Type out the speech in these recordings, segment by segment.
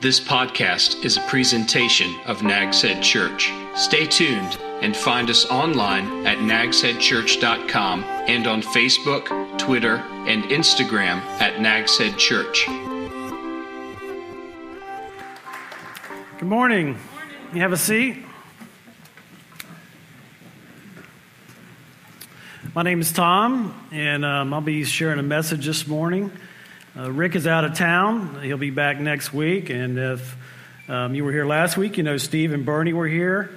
This podcast is a presentation of Nags Head Church. Stay tuned and find us online at nagsheadchurch.com and on Facebook, Twitter, and Instagram at Nags Head Church. Good morning. You have a seat? My name is Tom, and um, I'll be sharing a message this morning. Uh, Rick is out of town. He'll be back next week. And if um, you were here last week, you know Steve and Bernie were here.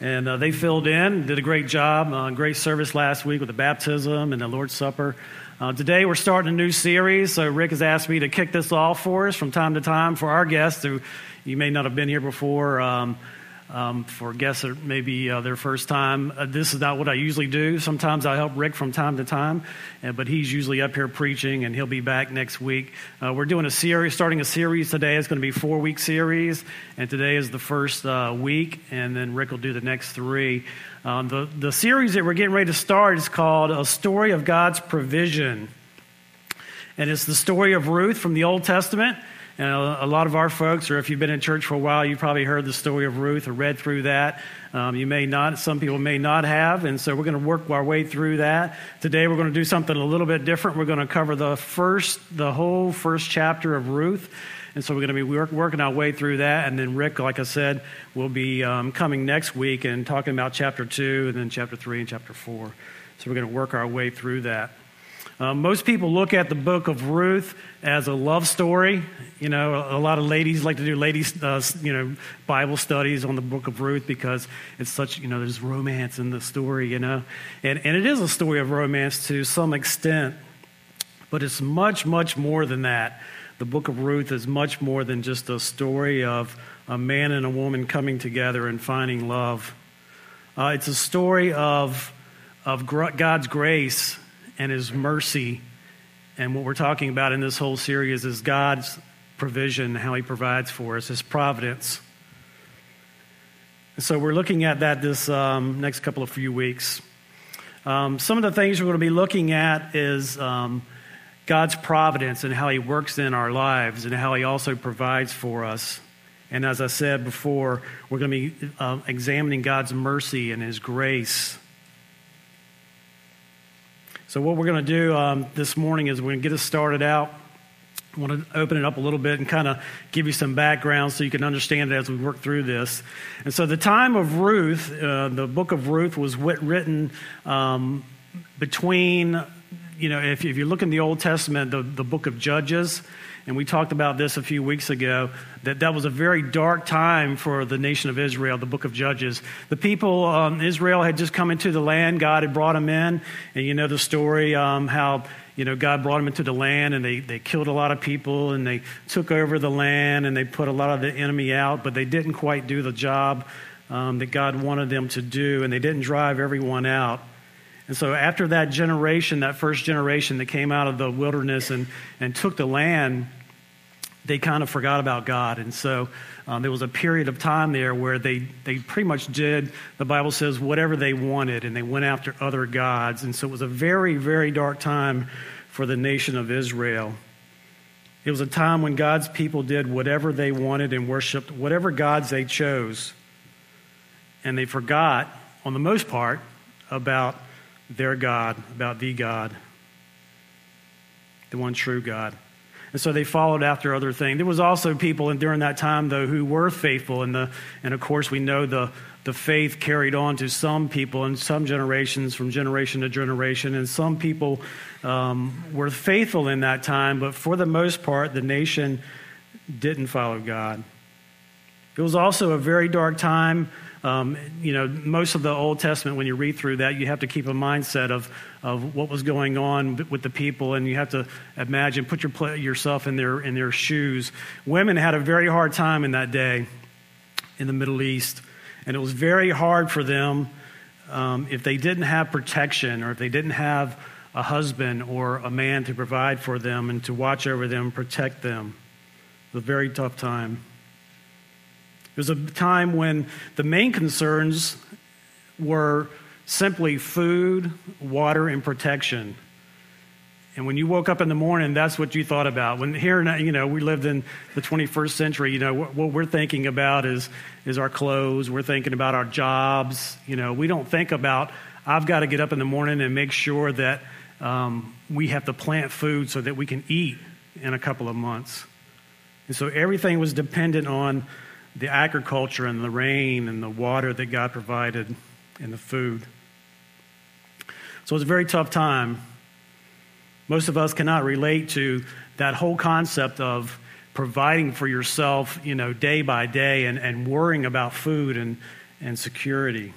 And uh, they filled in, did a great job. Uh, great service last week with the baptism and the Lord's Supper. Uh, today we're starting a new series. So Rick has asked me to kick this off for us from time to time for our guests who you may not have been here before. Um, um, for guests that maybe uh, their first time. Uh, this is not what I usually do. Sometimes I help Rick from time to time, uh, but he's usually up here preaching, and he'll be back next week. Uh, we're doing a series, starting a series today. It's going to be four week series, and today is the first uh, week, and then Rick will do the next three. Um, the, the series that we're getting ready to start is called A Story of God's Provision. And it's the story of Ruth from the Old Testament. And a, lot of our folks, or if you've been in church for a while, you've probably heard the story of Ruth or read through that. Um, you may not, some people may not have. And so we're going to work our way through that. Today we're going to do something a little bit different. We're going to cover the first, the whole first chapter of Ruth. And so we're going to be work, working our way through that. And then Rick, like I said, will be um, coming next week and talking about chapter two, and then chapter three, and chapter four. So we're going to work our way through that. Uh, most people look at the book of Ruth as a love story. You know, a, a lot of ladies like to do ladies, uh, you know, Bible studies on the book of Ruth because it's such, you know, there's romance in the story, you know. And, and it is a story of romance to some extent, but it's much, much more than that. The book of Ruth is much more than just a story of a man and a woman coming together and finding love. Uh, it's a story of, of God's grace and His mercy. And what we're talking about in this whole series is God's provision, how He provides for us, His providence. so we're looking at that this um, next couple of few weeks. Um, some of the things we're going to be looking at is um, God's providence and how He works in our lives and how He also provides for us. And as I said before, we're going to be uh, examining God's mercy and His grace so, what we're going to do um, this morning is we're going to get us started out. I want to open it up a little bit and kind of give you some background so you can understand it as we work through this. And so, the time of Ruth, uh, the book of Ruth was written um, between, you know, if, if you look in the Old Testament, the, the book of Judges and we talked about this a few weeks ago, that that was a very dark time for the nation of Israel, the book of Judges. The people, um, Israel had just come into the land, God had brought them in, and you know the story um, how you know, God brought them into the land and they, they killed a lot of people and they took over the land and they put a lot of the enemy out, but they didn't quite do the job um, that God wanted them to do and they didn't drive everyone out. And so, after that generation, that first generation that came out of the wilderness and, and took the land, they kind of forgot about God. And so, um, there was a period of time there where they, they pretty much did, the Bible says, whatever they wanted, and they went after other gods. And so, it was a very, very dark time for the nation of Israel. It was a time when God's people did whatever they wanted and worshiped whatever gods they chose. And they forgot, on the most part, about their God, about the God, the one true God. And so they followed after other things. There was also people in, during that time, though, who were faithful. And, the, and of course, we know the, the faith carried on to some people in some generations, from generation to generation. And some people um, were faithful in that time, but for the most part, the nation didn't follow God. It was also a very dark time um, you know, most of the Old Testament, when you read through that, you have to keep a mindset of, of what was going on with the people, and you have to imagine, put your, yourself in their, in their shoes. Women had a very hard time in that day in the Middle East, and it was very hard for them um, if they didn't have protection or if they didn't have a husband or a man to provide for them and to watch over them, protect them. It was a very tough time. It was a time when the main concerns were simply food, water, and protection. And when you woke up in the morning, that's what you thought about. When here, you know, we lived in the 21st century. You know, what, we're thinking about is is our clothes. We're thinking about our jobs. You know, we don't think about I've got to get up in the morning and make sure that um, we have to plant food so that we can eat in a couple of months. And so everything was dependent on the agriculture and the rain and the water that God provided and the food. So it was a very tough time. Most of us cannot relate to that whole concept of providing for yourself, you know, day by day and, and worrying about food and, and security.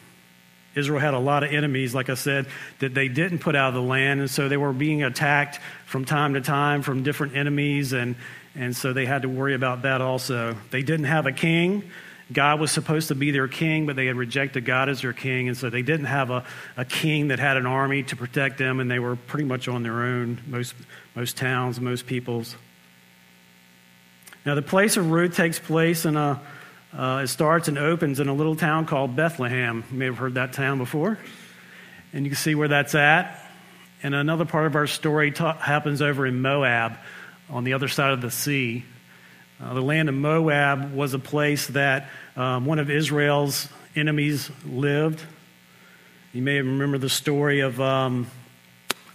Israel had a lot of enemies, like I said, that they didn't put out of the land, and so they were being attacked from time to time from different enemies, and, and so they had to worry about that also. They didn't have a king. God was supposed to be their king, but they had rejected God as their king, and so they didn't have a, a king that had an army to protect them, and they were pretty much on their own, most, most towns, most peoples. Now, the place of Ruth takes place in a uh, it starts and opens in a little town called Bethlehem. You may have heard that town before. And you can see where that's at. And another part of our story ta- happens over in Moab on the other side of the sea. Uh, the land of Moab was a place that um, one of Israel's enemies lived. You may remember the story of um,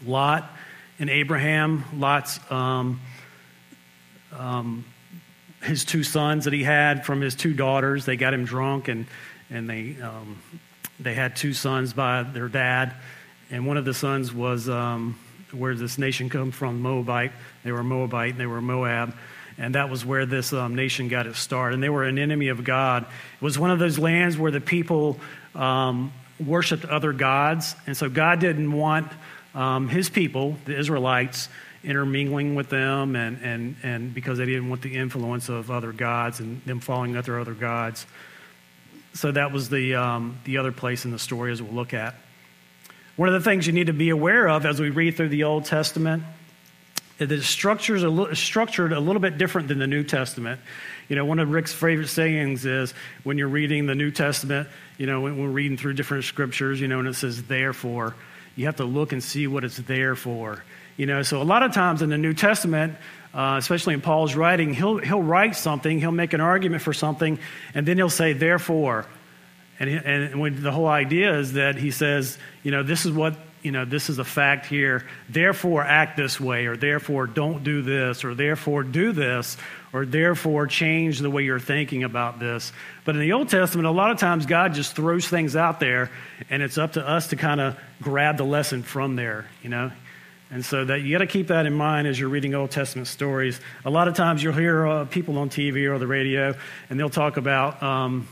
Lot and Abraham. Lot's um, um his two sons that he had from his two daughters. They got him drunk, and and they um, they had two sons by their dad, and one of the sons was um, where this nation come from, Moabite. They were Moabite, and they were Moab. And that was where this um, nation got its start. And they were an enemy of God. It was one of those lands where the people um, worshiped other gods. And so God didn't want um, his people, the Israelites, intermingling with them and, and, and because they didn't want the influence of other gods and them following other other gods. So that was the, um, the other place in the story as we'll look at. One of the things you need to be aware of as we read through the Old Testament is that structured a, structured a little bit different than the New Testament. You know, one of Rick's favorite sayings is when you're reading the New Testament, you know, when we're reading through different scriptures, you know, and it says therefore, you have to look and see what it's there for. You know, so a lot of times in the New Testament, uh, especially in Paul's writing, he'll, he'll write something, he'll make an argument for something, and then he'll say, therefore. And, and when the whole idea is that he says, you know, this is what, you know, this is a fact here, therefore act this way, or therefore don't do this, or therefore do this, or therefore change the way you're thinking about this. But in the Old Testament, a lot of times God just throws things out there, and it's up to us to kind of grab the lesson from there, you know. And so that you got to keep that in mind as you're reading Old Testament stories. A lot of times you'll hear uh, people on TV or the radio, and they'll talk about um,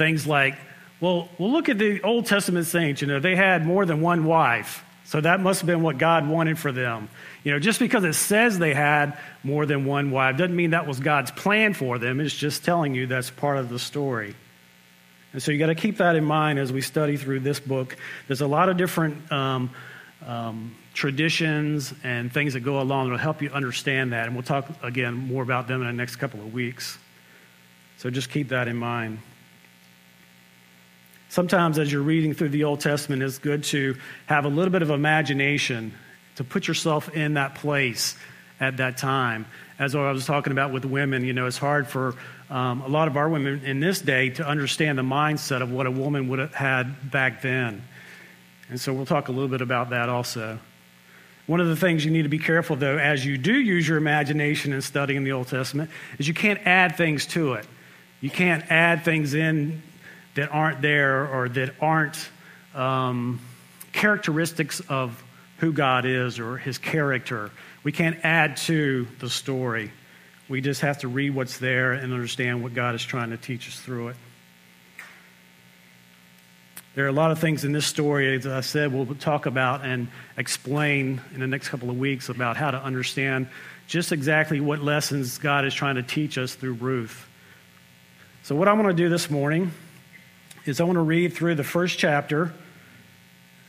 things like, well, well, look at the Old Testament saints. You know, they had more than one wife, so that must have been what God wanted for them. You know, just because it says they had more than one wife doesn't mean that was God's plan for them. It's just telling you that's part of the story. And so you got to keep that in mind as we study through this book. There's a lot of different. Um, um, traditions and things that go along that will help you understand that. And we'll talk again more about them in the next couple of weeks. So just keep that in mind. Sometimes, as you're reading through the Old Testament, it's good to have a little bit of imagination, to put yourself in that place at that time. As I was talking about with women, you know, it's hard for um, a lot of our women in this day to understand the mindset of what a woman would have had back then. And so we'll talk a little bit about that also. One of the things you need to be careful, though, as you do use your imagination in studying the Old Testament, is you can't add things to it. You can't add things in that aren't there or that aren't um, characteristics of who God is or his character. We can't add to the story. We just have to read what's there and understand what God is trying to teach us through it. There are a lot of things in this story, as I said, we'll talk about and explain in the next couple of weeks about how to understand just exactly what lessons God is trying to teach us through Ruth. So, what I want to do this morning is I want to read through the first chapter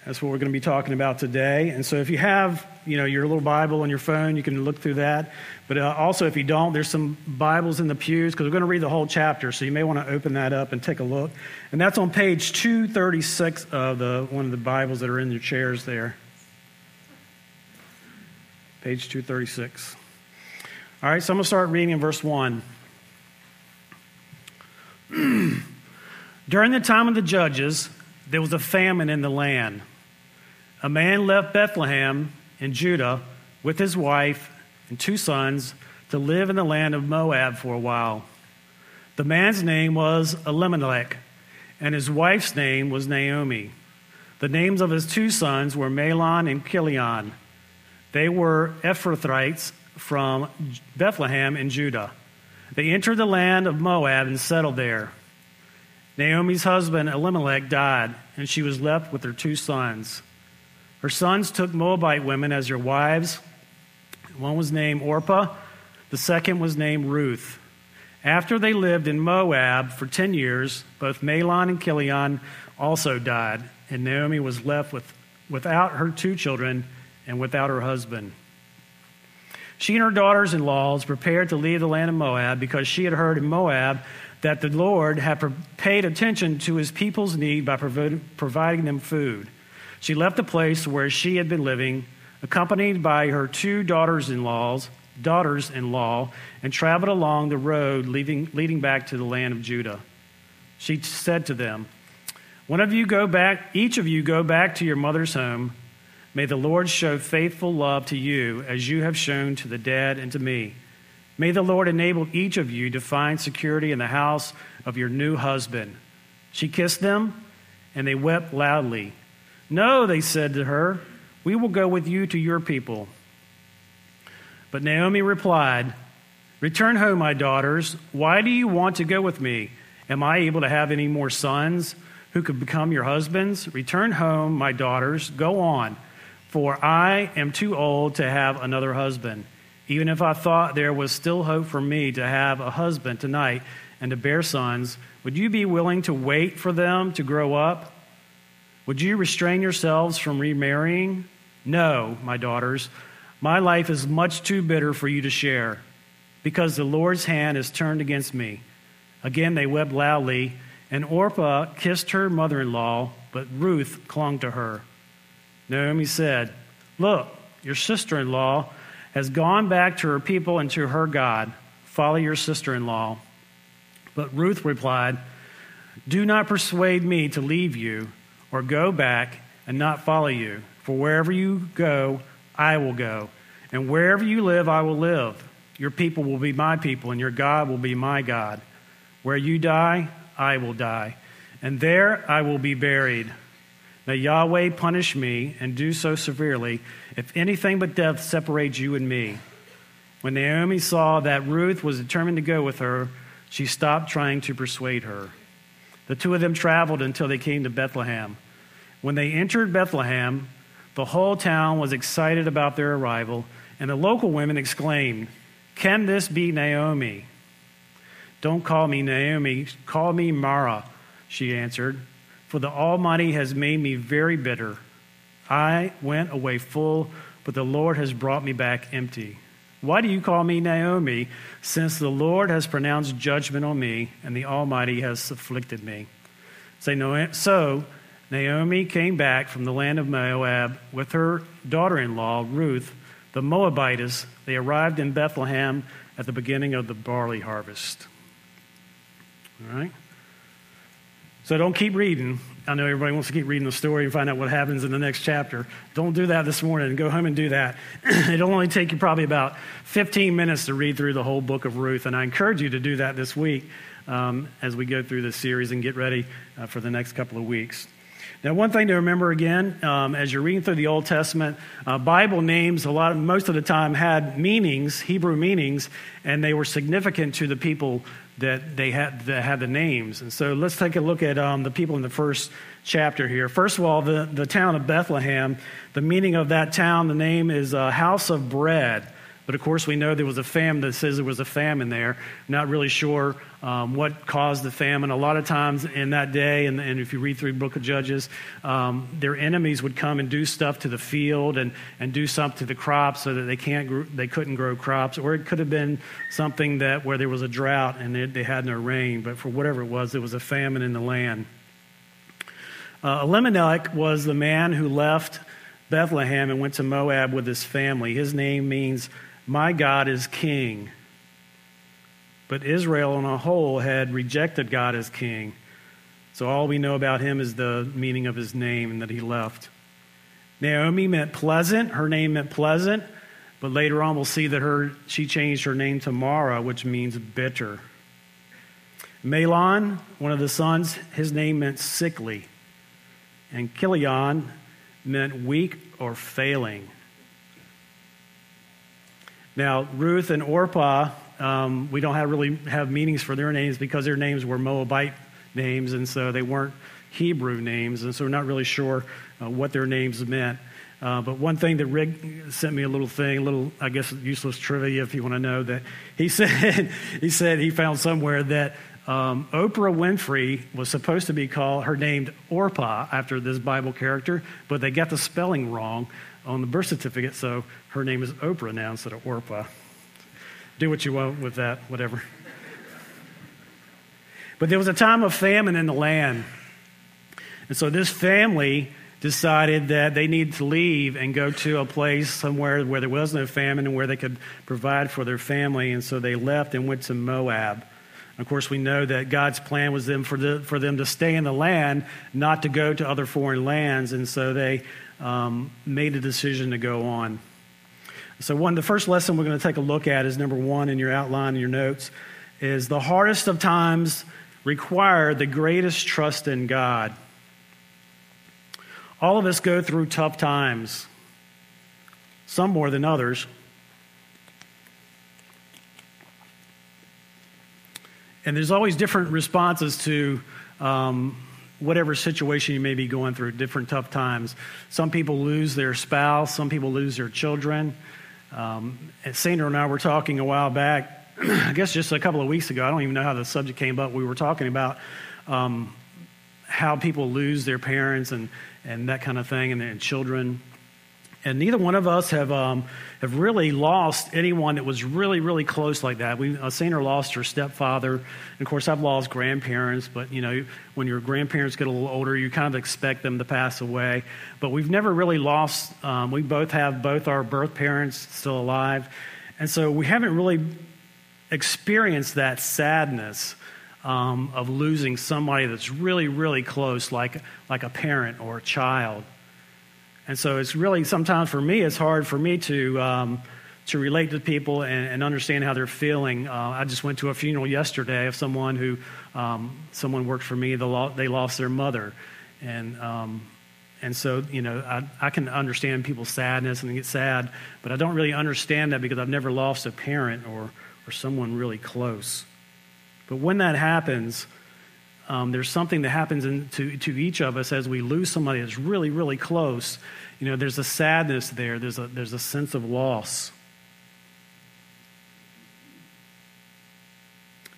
that's what we're going to be talking about today. And so if you have, you know, your little Bible on your phone, you can look through that. But uh, also, if you don't, there's some Bibles in the pews because we're going to read the whole chapter. So you may want to open that up and take a look. And that's on page 236 of the one of the Bibles that are in your chairs there. page 236. All right, so I'm going to start reading in verse 1. During the time of the judges, there was a famine in the land. A man left Bethlehem in Judah with his wife and two sons to live in the land of Moab for a while. The man's name was Elimelech, and his wife's name was Naomi. The names of his two sons were Mahlon and Chilion. They were Ephrathites from Bethlehem in Judah. They entered the land of Moab and settled there. Naomi's husband Elimelech died, and she was left with her two sons. Her sons took Moabite women as their wives. One was named Orpah, the second was named Ruth. After they lived in Moab for 10 years, both Mahlon and Chilion also died, and Naomi was left with, without her two children and without her husband. She and her daughters in laws prepared to leave the land of Moab because she had heard in Moab that the Lord had paid attention to his people's need by providing them food. She left the place where she had been living, accompanied by her two daughters in laws, daughters in law, and traveled along the road leading, leading back to the land of Judah. She said to them, One of you go back, each of you go back to your mother's home. May the Lord show faithful love to you as you have shown to the dead and to me. May the Lord enable each of you to find security in the house of your new husband. She kissed them, and they wept loudly. No, they said to her, we will go with you to your people. But Naomi replied, Return home, my daughters. Why do you want to go with me? Am I able to have any more sons who could become your husbands? Return home, my daughters. Go on, for I am too old to have another husband. Even if I thought there was still hope for me to have a husband tonight and to bear sons, would you be willing to wait for them to grow up? Would you restrain yourselves from remarrying? No, my daughters. My life is much too bitter for you to share, because the Lord's hand is turned against me. Again, they wept loudly, and Orpah kissed her mother in law, but Ruth clung to her. Naomi said, Look, your sister in law has gone back to her people and to her God. Follow your sister in law. But Ruth replied, Do not persuade me to leave you or go back and not follow you, for wherever you go, I will go. And wherever you live, I will live. Your people will be my people, and your God will be my God. Where you die, I will die. And there I will be buried. May Yahweh punish me and do so severely if anything but death separates you and me. When Naomi saw that Ruth was determined to go with her, she stopped trying to persuade her. The two of them traveled until they came to Bethlehem. When they entered Bethlehem, the whole town was excited about their arrival, and the local women exclaimed, Can this be Naomi? Don't call me Naomi, call me Mara, she answered, for the Almighty has made me very bitter. I went away full, but the Lord has brought me back empty. Why do you call me Naomi, since the Lord has pronounced judgment on me and the Almighty has afflicted me? Say, no, so Naomi came back from the land of Moab with her daughter in law, Ruth, the Moabitess. They arrived in Bethlehem at the beginning of the barley harvest. All right? So don't keep reading. I know everybody wants to keep reading the story and find out what happens in the next chapter. Don't do that this morning. Go home and do that. It'll only take you probably about 15 minutes to read through the whole book of Ruth, and I encourage you to do that this week um, as we go through this series and get ready uh, for the next couple of weeks. Now, one thing to remember again, um, as you're reading through the Old Testament, uh, Bible names a lot, of, most of the time had meanings, Hebrew meanings, and they were significant to the people that they had that had the names. And so, let's take a look at um, the people in the first chapter here. First of all, the, the town of Bethlehem. The meaning of that town, the name is uh, house of bread. But of course, we know there was a famine that says there was a famine there. Not really sure um, what caused the famine. A lot of times in that day, and, and if you read through book of Judges, um, their enemies would come and do stuff to the field and, and do something to the crops so that they, can't, they couldn't grow crops. Or it could have been something that where there was a drought and they, they had no rain. But for whatever it was, there was a famine in the land. Uh, Elimelech was the man who left Bethlehem and went to Moab with his family. His name means, My God is King. But Israel on a whole had rejected God as King. So all we know about him is the meaning of his name and that he left. Naomi meant pleasant. Her name meant pleasant. But later on, we'll see that her, she changed her name to Mara, which means bitter. Mahlon, one of the sons, his name meant sickly. And Chilion meant weak or failing. Now, Ruth and Orpah, um, we don't have really have meanings for their names because their names were Moabite names, and so they weren't Hebrew names, and so we're not really sure uh, what their names meant. Uh, but one thing that Rick sent me a little thing, a little, I guess, useless trivia if you want to know that he said he said he found somewhere that um, Oprah Winfrey was supposed to be called her named Orpah after this Bible character, but they got the spelling wrong on the birth certificate, so her name is Oprah now instead of Orpah. Do what you want with that, whatever. But there was a time of famine in the land. And so this family decided that they needed to leave and go to a place somewhere where there was no famine and where they could provide for their family. And so they left and went to Moab. Of course, we know that God's plan was them for, the, for them to stay in the land, not to go to other foreign lands. And so they um, made a decision to go on. So, one, the first lesson we're going to take a look at is number one in your outline, in your notes, is the hardest of times require the greatest trust in God. All of us go through tough times, some more than others. And there's always different responses to um, whatever situation you may be going through, different tough times. Some people lose their spouse, some people lose their children. Um, Sandra and I were talking a while back I guess just a couple of weeks ago, I don't even know how the subject came up. We were talking about um, how people lose their parents and, and that kind of thing, and, and children. And neither one of us have um, have really lost anyone that was really really close like that. We uh, Sandra lost her stepfather, and of course I've lost grandparents. But you know when your grandparents get a little older, you kind of expect them to pass away. But we've never really lost. Um, we both have both our birth parents still alive, and so we haven't really experienced that sadness um, of losing somebody that's really, really close, like, like a parent or a child. And so it's really, sometimes for me, it's hard for me to, um, to relate to people and, and, understand how they're feeling. Uh, I just went to a funeral yesterday of someone who, um, someone worked for me, they lost their mother. And, um, and so, you know, I, I can understand people's sadness and get sad, but I don't really understand that because I've never lost a parent or, or someone really close. But when that happens, um, there's something that happens in, to, to each of us as we lose somebody that's really, really close. You know, there's a sadness there, there's a, there's a sense of loss.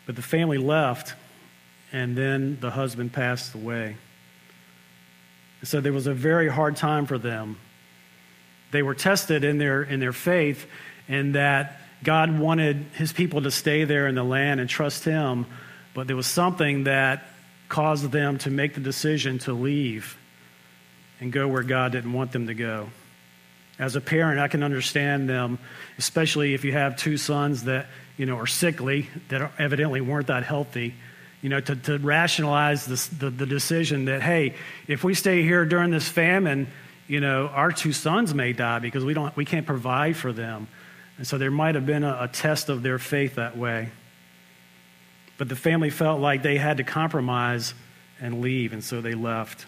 But the family left, and then the husband passed away. So there was a very hard time for them. They were tested in their, in their faith, in that God wanted his people to stay there in the land and trust him, but there was something that caused them to make the decision to leave and go where God didn't want them to go. As a parent, I can understand them, especially if you have two sons that, you know, are sickly, that evidently weren't that healthy. You know, to, to rationalize this, the, the decision that, hey, if we stay here during this famine, you know, our two sons may die because we, don't, we can't provide for them. And so there might have been a, a test of their faith that way. But the family felt like they had to compromise and leave, and so they left.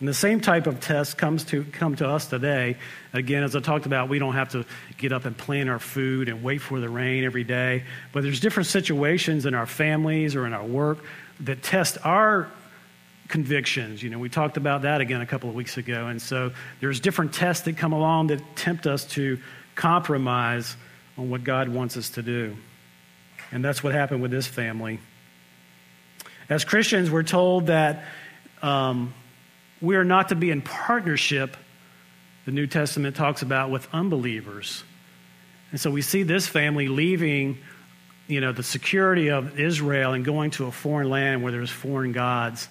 And the same type of test comes to come to us today. Again, as I talked about, we don't have to get up and plan our food and wait for the rain every day. But there's different situations in our families or in our work that test our convictions. You know, we talked about that again a couple of weeks ago. And so there's different tests that come along that tempt us to compromise on what God wants us to do. And that's what happened with this family. As Christians, we're told that um, we are not to be in partnership, the New Testament talks about, with unbelievers. And so we see this family leaving, you know, the security of Israel and going to a foreign land where there's foreign gods.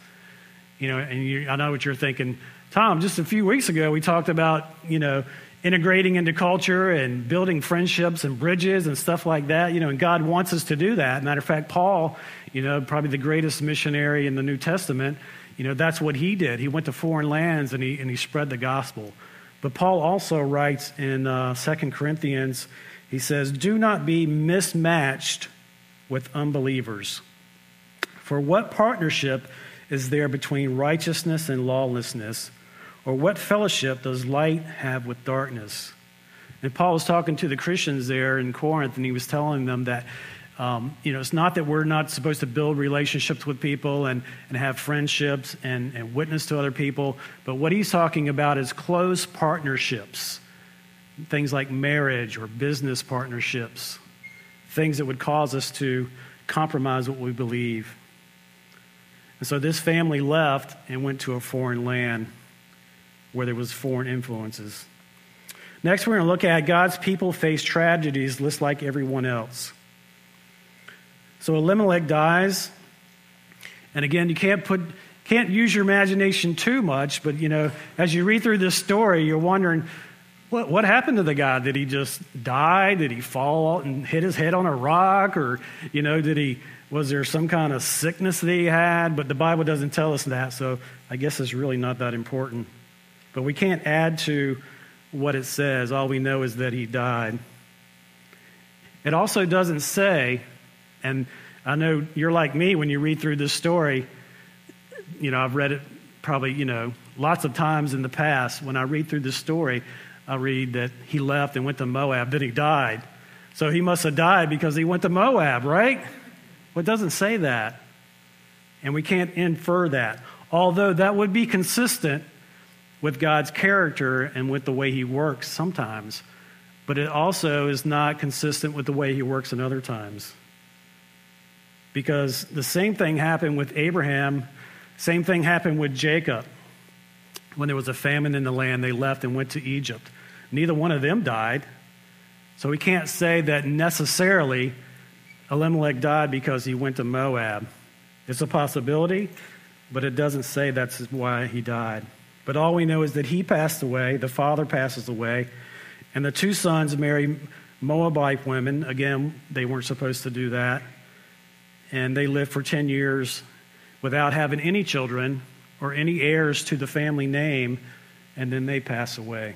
You know, and you, I know what you're thinking Tom, just a few weeks ago, we talked about, you know, integrating into culture and building friendships and bridges and stuff like that. You know, and God wants us to do that. Matter of fact, Paul, you know, probably the greatest missionary in the New Testament, you know, that's what he did. He went to foreign lands and he, and he spread the gospel. But Paul also writes in uh, 2 Corinthians, he says, Do not be mismatched with unbelievers. For what partnership is there between righteousness and lawlessness? Or what fellowship does light have with darkness? And Paul was talking to the Christians there in Corinth, and he was telling them that, um, you know, it's not that we're not supposed to build relationships with people and, and have friendships and, and witness to other people, but what he's talking about is close partnerships, things like marriage or business partnerships, things that would cause us to compromise what we believe. And so this family left and went to a foreign land where there was foreign influences. Next, we're going to look at God's people face tragedies just like everyone else. So Elimelech dies, and again, you can't put can't use your imagination too much, but you know, as you read through this story, you're wondering what, what happened to the guy? Did he just die? Did he fall and hit his head on a rock? Or, you know, did he, was there some kind of sickness that he had? But the Bible doesn't tell us that, so I guess it's really not that important. But we can't add to what it says. All we know is that he died. It also doesn't say, and I know you're like me when you read through this story, you know, I've read it probably, you know, lots of times in the past. When I read through this story, I read that he left and went to Moab, then he died. So he must have died because he went to Moab, right? Well, it doesn't say that. And we can't infer that. Although that would be consistent with God's character and with the way He works sometimes, but it also is not consistent with the way He works in other times. Because the same thing happened with Abraham, same thing happened with Jacob. When there was a famine in the land, they left and went to Egypt. Neither one of them died. So we can't say that necessarily Elimelech died because he went to Moab. It's a possibility, but it doesn't say that's why he died. But all we know is that he passed away, the father passes away, and the two sons marry Moabite women. Again, they weren't supposed to do that. And they lived for 10 years without having any children or any heirs to the family name, and then they pass away.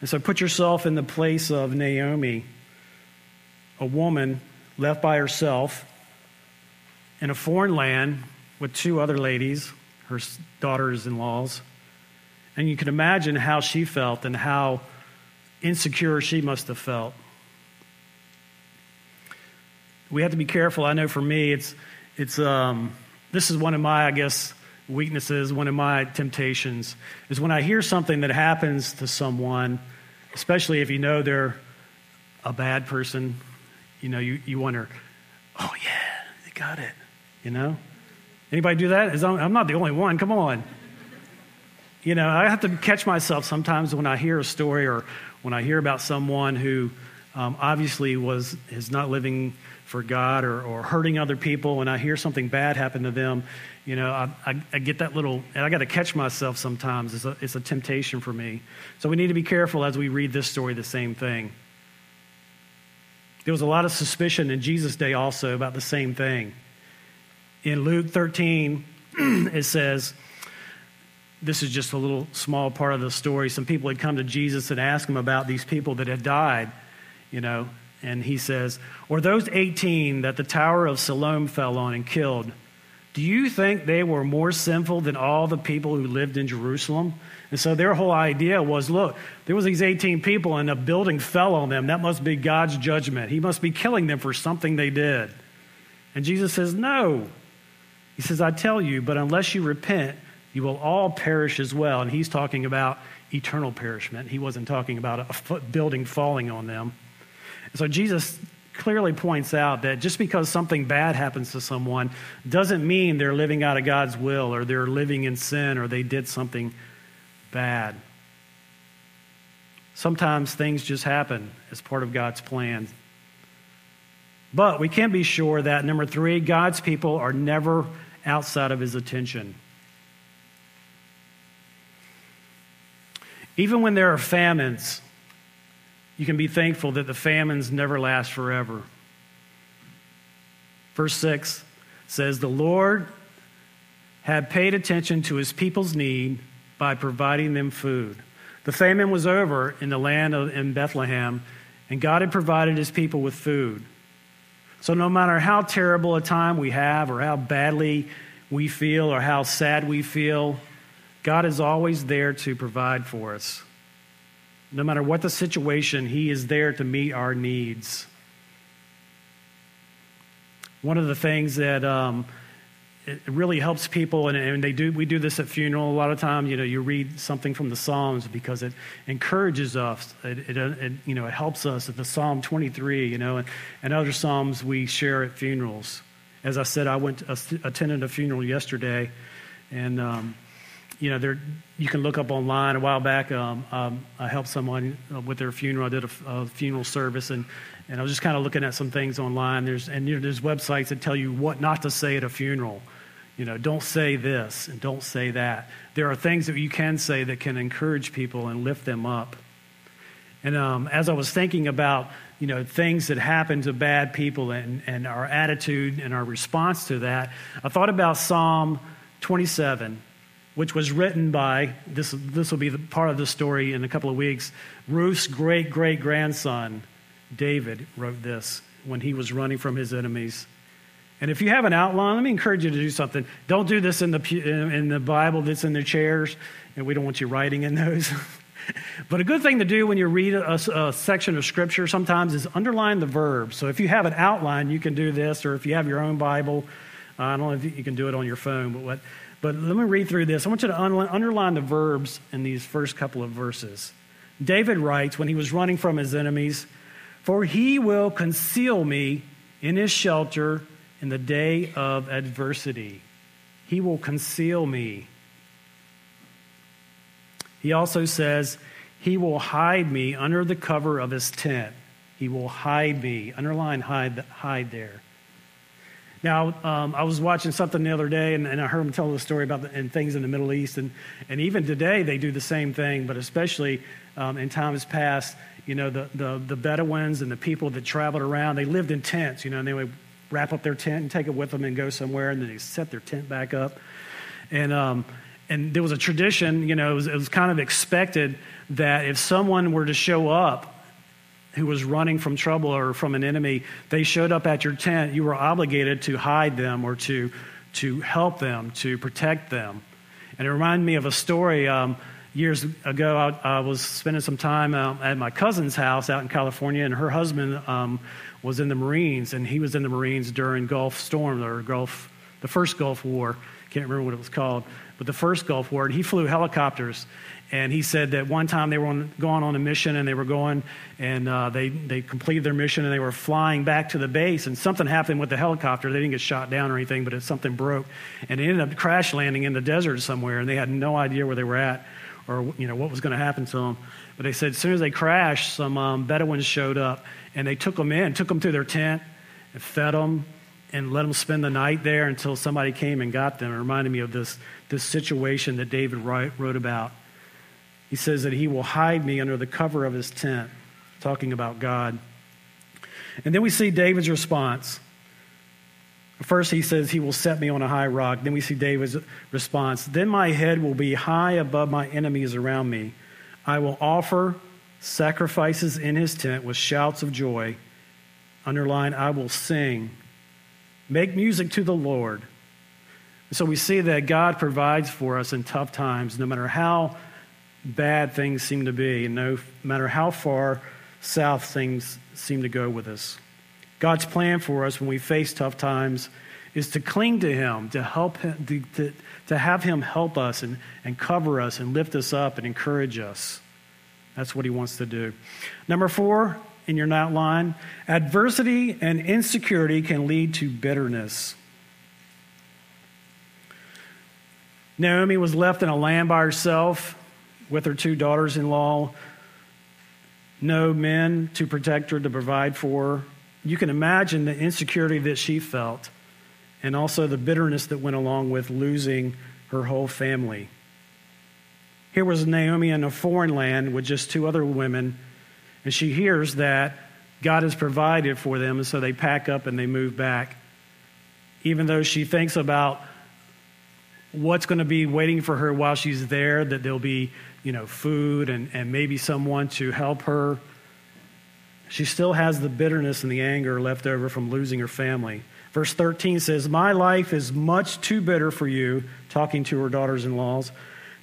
And so put yourself in the place of Naomi, a woman left by herself in a foreign land with two other ladies her daughters in laws. And you can imagine how she felt and how insecure she must have felt. We have to be careful. I know for me, it's, it's, um, this is one of my, I guess, weaknesses, one of my temptations, is when I hear something that happens to someone, especially if you know they're a bad person, you know, you, you wonder, oh yeah, they got it, you know? Anybody do that? I'm not the only one. Come on. You know, I have to catch myself sometimes when I hear a story or when I hear about someone who um, obviously was is not living for God or, or hurting other people, When I hear something bad happen to them. You know, I, I, I get that little, and I got to catch myself sometimes. It's a, it's a temptation for me. So we need to be careful as we read this story, the same thing. There was a lot of suspicion in Jesus' day also about the same thing in Luke 13, it says, this is just a little small part of the story. Some people had come to Jesus and asked him about these people that had died, you know, and he says, Or those 18 that the Tower of Siloam fell on and killed, do you think they were more sinful than all the people who lived in Jerusalem? And so their whole idea was look, there was these 18 people and a building fell on them. That must be God's judgment. He must be killing them for something they did. And Jesus says, No, he says, I tell you, but unless you repent, you will all perish as well. And he's talking about eternal perishment. He wasn't talking about a building falling on them. So Jesus clearly points out that just because something bad happens to someone doesn't mean they're living out of God's will or they're living in sin or they did something bad. Sometimes things just happen as part of God's plan. But we can be sure that, number three, God's people are never outside of his attention. Even when there are famines, you can be thankful that the famines never last forever. Verse 6 says, The Lord had paid attention to his people's need by providing them food. The famine was over in the land of in Bethlehem, and God had provided his people with food. So, no matter how terrible a time we have, or how badly we feel, or how sad we feel, God is always there to provide for us. No matter what the situation, He is there to meet our needs. One of the things that um, it really helps people, and, and, they do. We do this at funeral a lot of times. You know, you read something from the Psalms because it encourages us. It, it, it you know, it helps us. At the Psalm 23, you know, and, and other psalms we share at funerals. As I said, I went attended a funeral yesterday, and um, you know, there you can look up online. A while back, um, um, I helped someone uh, with their funeral. I did a, a funeral service, and, and I was just kind of looking at some things online. There's and you know, there's websites that tell you what not to say at a funeral. You know, don't say this and don't say that. There are things that you can say that can encourage people and lift them up. And um, as I was thinking about you know things that happen to bad people and, and our attitude and our response to that, I thought about Psalm 27 which was written by, this, this will be part of the story in a couple of weeks, Ruth's great great grandson, David, wrote this when he was running from his enemies. And if you have an outline, let me encourage you to do something. Don't do this in the, in the Bible that's in the chairs, and we don't want you writing in those. but a good thing to do when you read a, a, section of Scripture sometimes is underline the verb. So if you have an outline, you can do this, or if you have your own Bible, I don't know if you can do it on your phone, but what but let me read through this. I want you to underline the verbs in these first couple of verses. David writes when he was running from his enemies, For he will conceal me in his shelter in the day of adversity. He will conceal me. He also says, He will hide me under the cover of his tent. He will hide me. Underline hide, hide there. Now, um, I was watching something the other day, and, and I heard him tell the story about the, and things in the Middle East, and, and even today they do the same thing, but especially um, in times past, you know, the, the, the Bedouins and the people that traveled around, they lived in tents, you know, and they would wrap up their tent and take it with them and go somewhere, and then they set their tent back up. And, um, and there was a tradition, you know, it was, it was kind of expected that if someone were to show up who was running from trouble or from an enemy, they showed up at your tent, you were obligated to hide them or to, to help them, to protect them. And it reminded me of a story. Um, years ago, I, I, was spending some time uh, at my cousin's house out in California, and her husband um, was in the Marines, and he was in the Marines during Gulf Storm or Gulf, the first Gulf War. Can't remember what it was called, but the first Gulf War. And he flew helicopters, and he said that one time they were on, going on a mission and they were going and uh, they, they completed their mission and they were flying back to the base and something happened with the helicopter. They didn't get shot down or anything, but it, something broke. And it ended up crash landing in the desert somewhere and they had no idea where they were at or you know what was going to happen to them. But they said as soon as they crashed, some um, Bedouins showed up and they took them in, took them to their tent and fed them and let them spend the night there until somebody came and got them. It reminded me of this, this situation that David wrote about he says that he will hide me under the cover of his tent, talking about God. And then we see David's response. First, he says, He will set me on a high rock. Then we see David's response. Then my head will be high above my enemies around me. I will offer sacrifices in his tent with shouts of joy. Underline, I will sing. Make music to the Lord. So we see that God provides for us in tough times, no matter how bad things seem to be, and no matter how far south things seem to go with us. God's plan for us when we face tough times is to cling to Him, to help Him, to, to, to have Him help us and, and cover us and lift us up and encourage us. That's what He wants to do. Number four in your outline adversity and insecurity can lead to bitterness. Naomi was left in a land by herself with her two daughters in law, no men to protect her, to provide for her. You can imagine the insecurity that she felt and also the bitterness that went along with losing her whole family. Here was Naomi in a foreign land with just two other women, and she hears that God has provided for them, and so they pack up and they move back. Even though she thinks about what's going to be waiting for her while she's there, that there'll be, you know, food and, and maybe someone to help her. She still has the bitterness and the anger left over from losing her family. Verse 13 says, My life is much too bitter for you, talking to her daughters in laws,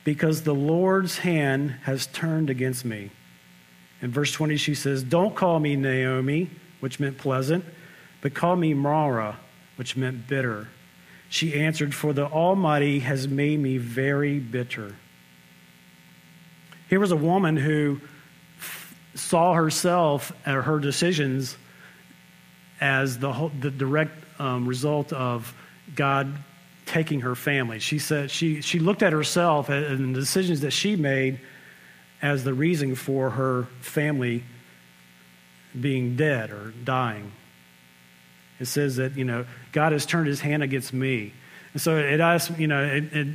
because the Lord's hand has turned against me. In verse 20, she says, Don't call me Naomi, which meant pleasant, but call me Mara, which meant bitter. She answered, For the Almighty has made me very bitter. Here was a woman who saw herself or her decisions as the, whole, the direct um, result of God taking her family. She said she, she looked at herself and the decisions that she made as the reason for her family being dead or dying. It says that, you know, God has turned his hand against me. And so it asks, you know, it, it,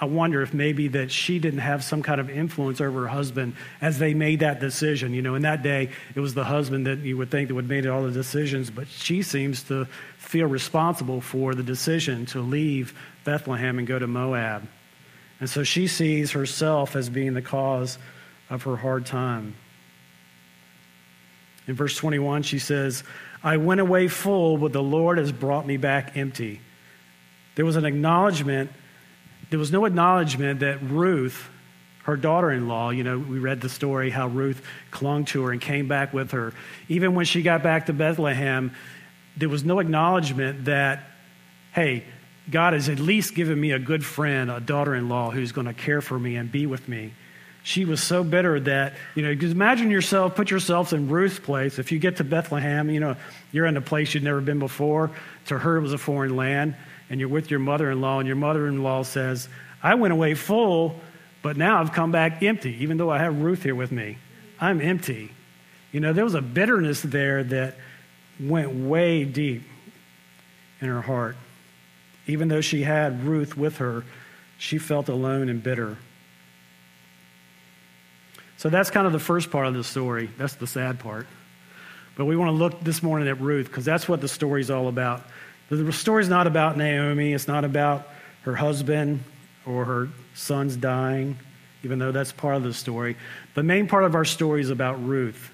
I wonder if maybe that she didn't have some kind of influence over her husband as they made that decision. You know, in that day, it was the husband that you would think that would made all the decisions, but she seems to feel responsible for the decision to leave Bethlehem and go to Moab. And so she sees herself as being the cause of her hard time. In verse 21, she says, I went away full, but the Lord has brought me back empty. There was an acknowledgement, there was no acknowledgement that Ruth, her daughter in law, you know, we read the story how Ruth clung to her and came back with her. Even when she got back to Bethlehem, there was no acknowledgement that, hey, God has at least given me a good friend, a daughter in law who's going to care for me and be with me she was so bitter that, you know, imagine yourself, put yourself in Ruth's place. If you get to Bethlehem, you know, you're in a place you'd never been before. To her, it was a foreign land. And you're with your mother in law, and your mother in law says, I went away full, but now I've come back empty, even though I have Ruth here with me. I'm empty. You know, there was a bitterness there that went way deep in her heart. Even though she had Ruth with her, she felt alone and bitter. So that's kind of the first part of the story. That's the sad part. But we want to look this morning at Ruth because that's what the story's all about. The story's not about Naomi, it's not about her husband or her sons dying, even though that's part of the story. The main part of our story is about Ruth.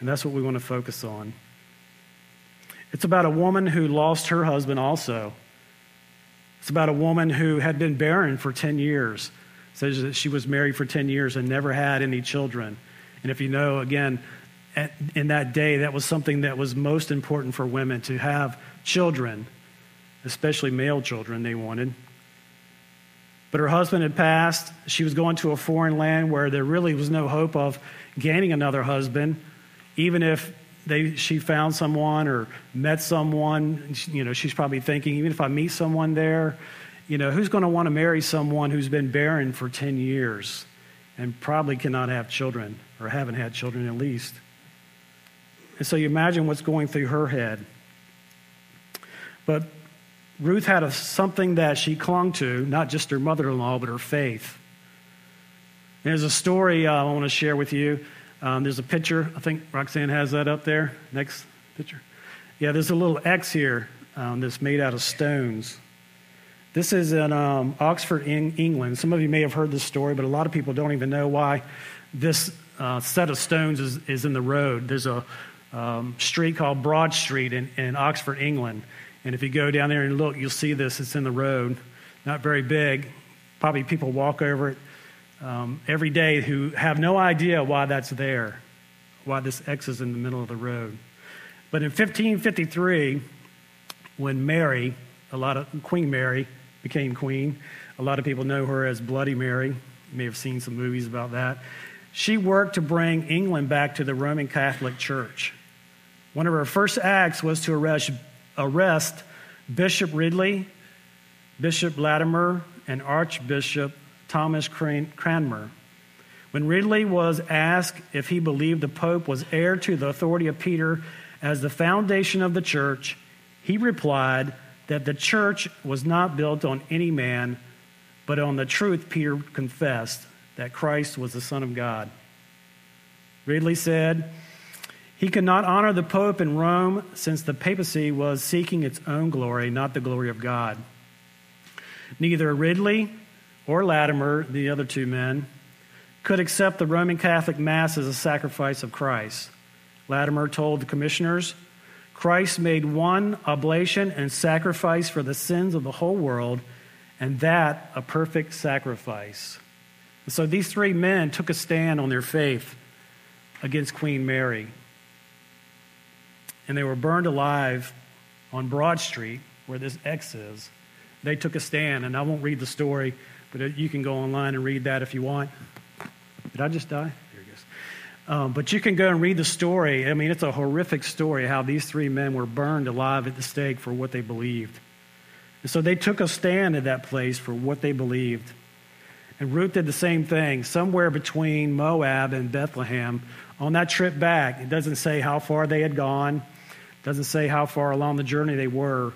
And that's what we want to focus on. It's about a woman who lost her husband also. It's about a woman who had been barren for 10 years says that she was married for 10 years and never had any children. And if you know, again, in that day, that was something that was most important for women to have children, especially male children, they wanted. But her husband had passed. She was going to a foreign land where there really was no hope of gaining another husband, even if they, she found someone or met someone. You know, she's probably thinking, even if I meet someone there, you know, who's going to want to marry someone who's been barren for 10 years and probably cannot have children or haven't had children at least? And so you imagine what's going through her head. But Ruth had a, something that she clung to, not just her mother in law, but her faith. There's a story uh, I want to share with you. Um, there's a picture. I think Roxanne has that up there. Next picture. Yeah, there's a little X here um, that's made out of stones. This is in um, Oxford, in England. Some of you may have heard this story, but a lot of people don't even know why this uh, set of stones is, is in the road. There's a um, street called Broad Street in, in Oxford, England. And if you go down there and look, you'll see this. It's in the road. Not very big. Probably people walk over it um, every day who have no idea why that's there, why this X is in the middle of the road. But in 1553, when Mary, a lot of Queen Mary, became queen. A lot of people know her as Bloody Mary. You may have seen some movies about that. She worked to bring England back to the Roman Catholic Church. One of her first acts was to arrest, arrest Bishop Ridley, Bishop Latimer, and Archbishop Thomas Cranmer. When Ridley was asked if he believed the Pope was heir to the authority of Peter as the foundation of the church, he replied, that the church was not built on any man, But on the truth, Peter confessed that Christ was the Son of God. Ridley said, he could not honor the Pope in Rome since the papacy was seeking its own glory, not the glory of God. Neither Ridley or Latimer, the other two men, could accept the Roman Catholic Mass as a sacrifice of Christ. Latimer told the commissioners, Christ made one oblation and sacrifice for the sins of the whole world, and that a perfect sacrifice. So these three men took a stand on their faith against Queen Mary. And they were burned alive on Broad Street, where this X is. They took a stand, and I won't read the story, but you can go online and read that if you want. Did I just die? Here he goes. Um, but you can go and read the story. I mean, it's a horrific story how these three men were burned alive at the stake for what they believed. And so they took a stand at that place for what they believed. And Ruth did the same thing, somewhere between Moab and Bethlehem. On that trip back, it doesn't say how far they had gone, doesn't say how far along the journey they were.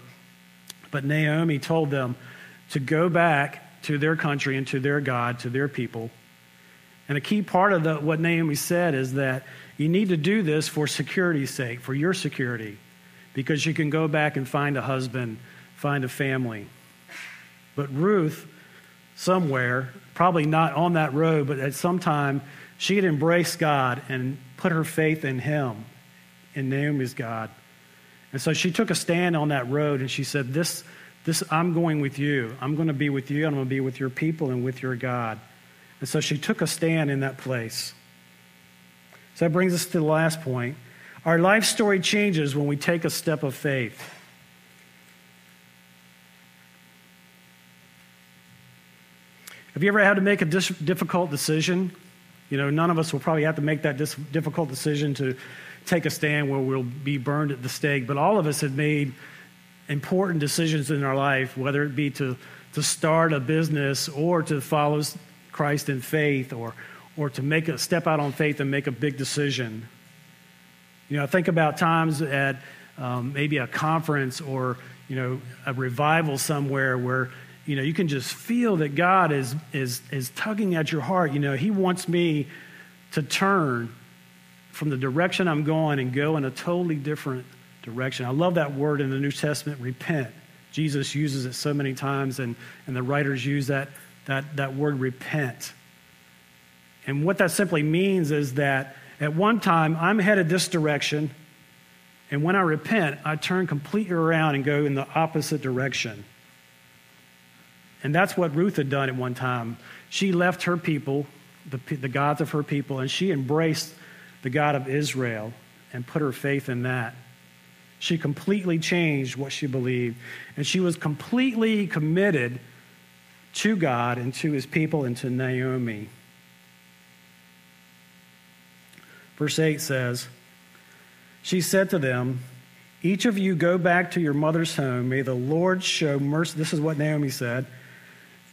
But Naomi told them to go back to their country and to their God, to their people. And a key part of the, what Naomi said is that you need to do this for security's sake, for your security, because you can go back and find a husband, find a family. But Ruth, somewhere, probably not on that road, but at some time, she had embraced God and put her faith in Him, in Naomi's God. And so she took a stand on that road and she said, This, this I'm going with you. I'm going to be with you. I'm going to be with your people and with your God. And so she took a stand in that place. So that brings us to the last point. Our life story changes when we take a step of faith. Have you ever had to make a difficult decision? You know, none of us will probably have to make that difficult decision to take a stand where we'll be burned at the stake, but all of us have made important decisions in our life, whether it be to, to start a business or to follow Christ in faith or, or to make a step out on faith and make a big decision. You know, think about times at um, maybe a conference or, you know, a revival somewhere where you know, you can just feel that God is, is, is tugging at your heart. You know, He wants me to turn from the direction I'm going and go in a totally different direction. I love that word in the New Testament, repent. Jesus uses it so many times, and, and the writers use that, that, that word repent. And what that simply means is that at one time I'm headed this direction, and when I repent, I turn completely around and go in the opposite direction. And that's what Ruth had done at one time. She left her people, the, the gods of her people, and she embraced the God of Israel and put her faith in that. She completely changed what she believed, and she was completely committed to God and to his people and to Naomi. Verse 8 says, She said to them, Each of you go back to your mother's home. May the Lord show mercy. This is what Naomi said.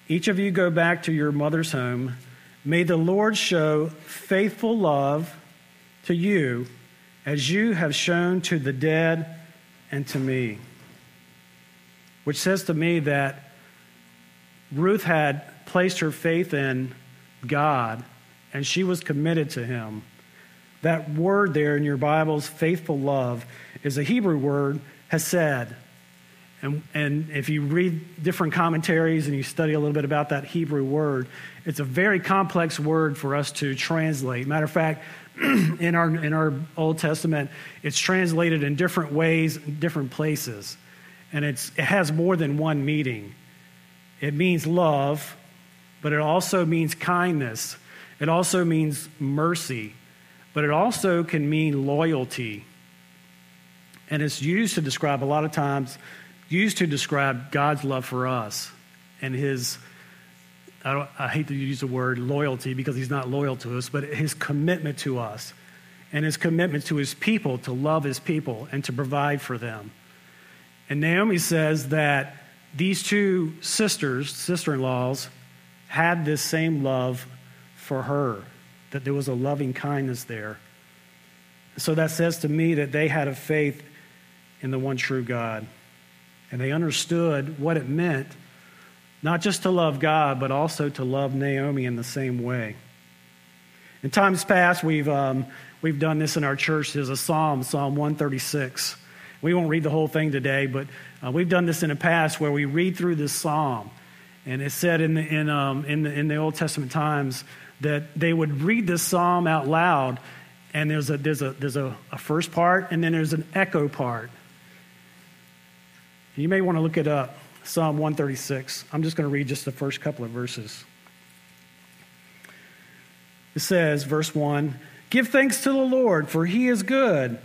Each of you go back to your mother's home. May the Lord show faithful love to you as you have shown to the dead and to me. Which says to me that Ruth had placed her faith in God and she was committed to Him. That word there in your Bibles, faithful love, is a Hebrew word, hesed. And, and if you read different commentaries and you study a little bit about that Hebrew word, it's a very complex word for us to translate. Matter of fact, in our, in our Old Testament, it's translated in different ways, different places. And it's, it has more than one meaning. It means love, but it also means kindness. It also means mercy, but it also can mean loyalty. And it's used to describe a lot of times used to describe God's love for us and his, I, I, hate to use the word loyalty because he's not loyal to us, but his commitment to us and his commitment to his people to love his people and to provide for them. And Naomi says that these two sisters, sister in laws, had this same love for her, that there was a loving kindness there. So that says to me that they had a faith in the one true God and they understood what it meant not just to love God, but also to love Naomi in the same way. In times past, we've, um, we've done this in our church. There's a psalm, Psalm 136. We won't read the whole thing today, but uh, we've done this in the past where we read through this psalm. And it said in the, in, um, in, the, in the Old Testament times that they would read this psalm out loud, and there's a, there's a, there's a, a first part, and then there's an echo part. You may want to look it up, Psalm 136. I'm just going to read just the first couple of verses. It says, verse 1 Give thanks to the Lord, for he is good.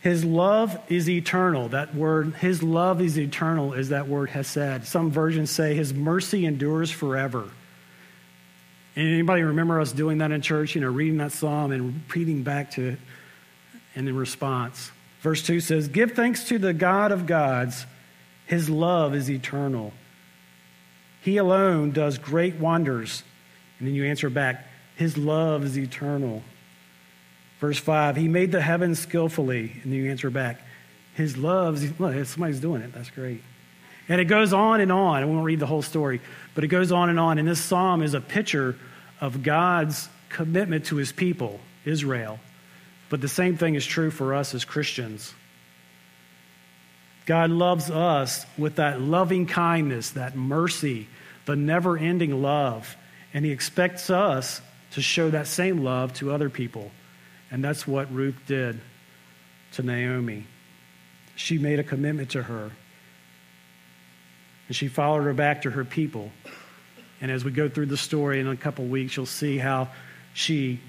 His love is eternal. That word, his love is eternal, is that word hesed. Some versions say his mercy endures forever. Anybody remember us doing that in church? You know, reading that psalm and repeating back to it and in response. Verse 2 says, Give thanks to the God of gods. His love is eternal. He alone does great wonders. And then you answer back, His love is eternal. Verse 5, He made the heavens skillfully. And then you answer back, His love, is, look, somebody's doing it. That's great. And it goes on and on. I won't read the whole story, but it goes on and on. And this psalm is a picture of God's commitment to His people, Israel. But the same thing is true for us as Christians. God loves us with that loving kindness, that mercy, the never ending love. And He expects us to show that same love to other people. And that's what Ruth did to Naomi. She made a commitment to her. And she followed her back to her people. And as we go through the story in a couple weeks, you'll see how she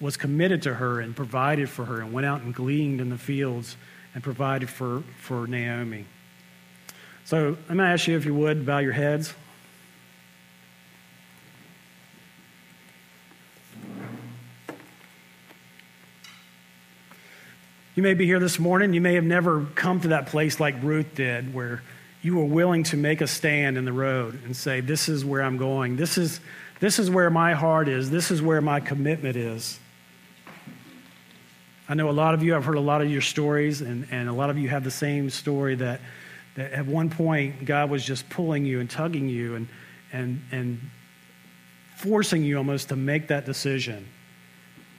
was committed to her and provided for her and went out and gleaned in the fields and provided for, for Naomi. So I'm going to ask you, if you would, bow your heads. You may be here this morning. You may have never come to that place like Ruth did, where you were willing to make a stand in the road and say, This is where I'm going. This is, this is where my heart is. This is where my commitment is. I know a lot of you, I've heard a lot of your stories, and, and a lot of you have the same story that, that at one point God was just pulling you and tugging you and, and, and forcing you almost to make that decision.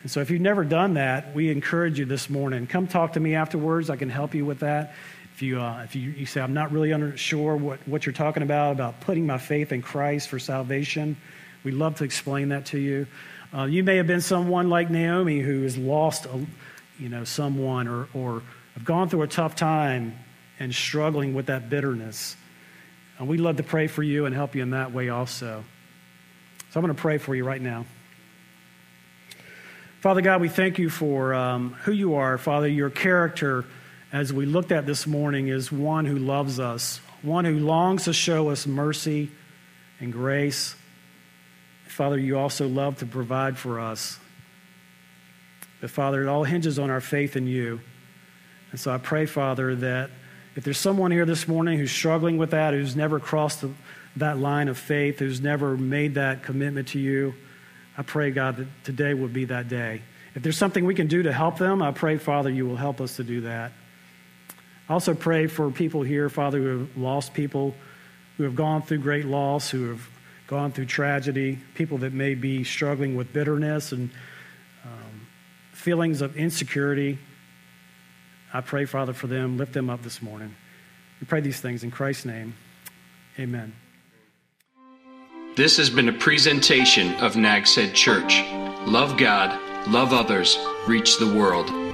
And so if you've never done that, we encourage you this morning. Come talk to me afterwards. I can help you with that. If you, uh, if you, you say, I'm not really under, sure what, what you're talking about, about putting my faith in Christ for salvation, we'd love to explain that to you. Uh, you may have been someone like Naomi who has lost a, you know, someone or, or have gone through a tough time and struggling with that bitterness. And we'd love to pray for you and help you in that way also. So I'm going to pray for you right now. Father God, we thank you for um, who you are. Father, your character, as we looked at this morning, is one who loves us, one who longs to show us mercy and grace. Father, you also love to provide for us. But Father, it all hinges on our faith in you. And so I pray, Father, that if there's someone here this morning who's struggling with that, who's never crossed the, that line of faith, who's never made that commitment to you, I pray, God, that today would be that day. If there's something we can do to help them, I pray, Father, you will help us to do that. I also pray for people here, Father, who have lost people, who have gone through great loss, who have gone through tragedy, people that may be struggling with bitterness and feelings of insecurity. I pray, Father, for them. Lift them up this morning. We pray these things in Christ's name. Amen. This has been a presentation of Nags Head Church. Love God, love others, reach the world.